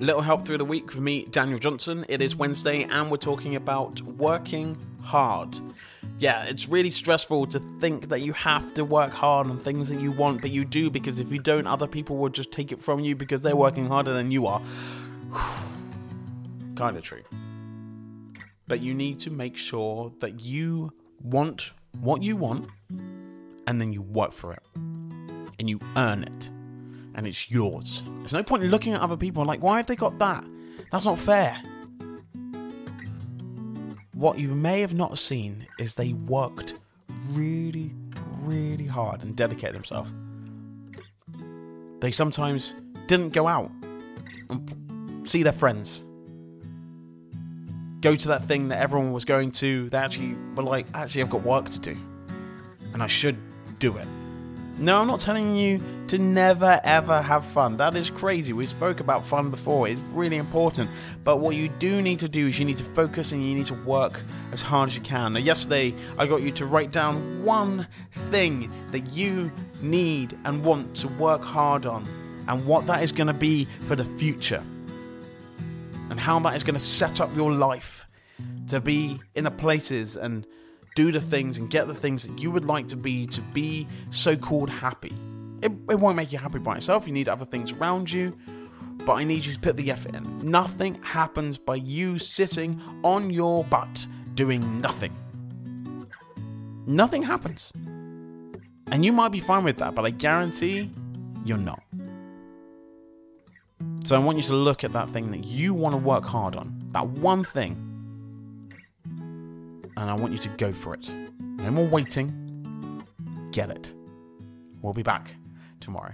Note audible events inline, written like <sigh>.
Little help through the week for me, Daniel Johnson. It is Wednesday, and we're talking about working hard. Yeah, it's really stressful to think that you have to work hard on things that you want, but you do because if you don't, other people will just take it from you because they're working harder than you are. <sighs> kind of true. But you need to make sure that you want what you want and then you work for it and you earn it and it's yours. There's no point in looking at other people like, why have they got that? That's not fair. What you may have not seen is they worked really, really hard and dedicated themselves. They sometimes didn't go out and see their friends. Go to that thing that everyone was going to. They actually were like, actually, I've got work to do. And I should do it. No, I'm not telling you to never ever have fun. That is crazy. We spoke about fun before. It's really important. But what you do need to do is you need to focus and you need to work as hard as you can. Now, yesterday, I got you to write down one thing that you need and want to work hard on and what that is going to be for the future and how that is going to set up your life to be in the places and do the things and get the things that you would like to be to be so called happy. It, it won't make you happy by itself, you need other things around you, but I need you to put the effort in. Nothing happens by you sitting on your butt doing nothing. Nothing happens. And you might be fine with that, but I guarantee you're not. So I want you to look at that thing that you want to work hard on, that one thing and I want you to go for it. No more waiting. Get it. We'll be back tomorrow.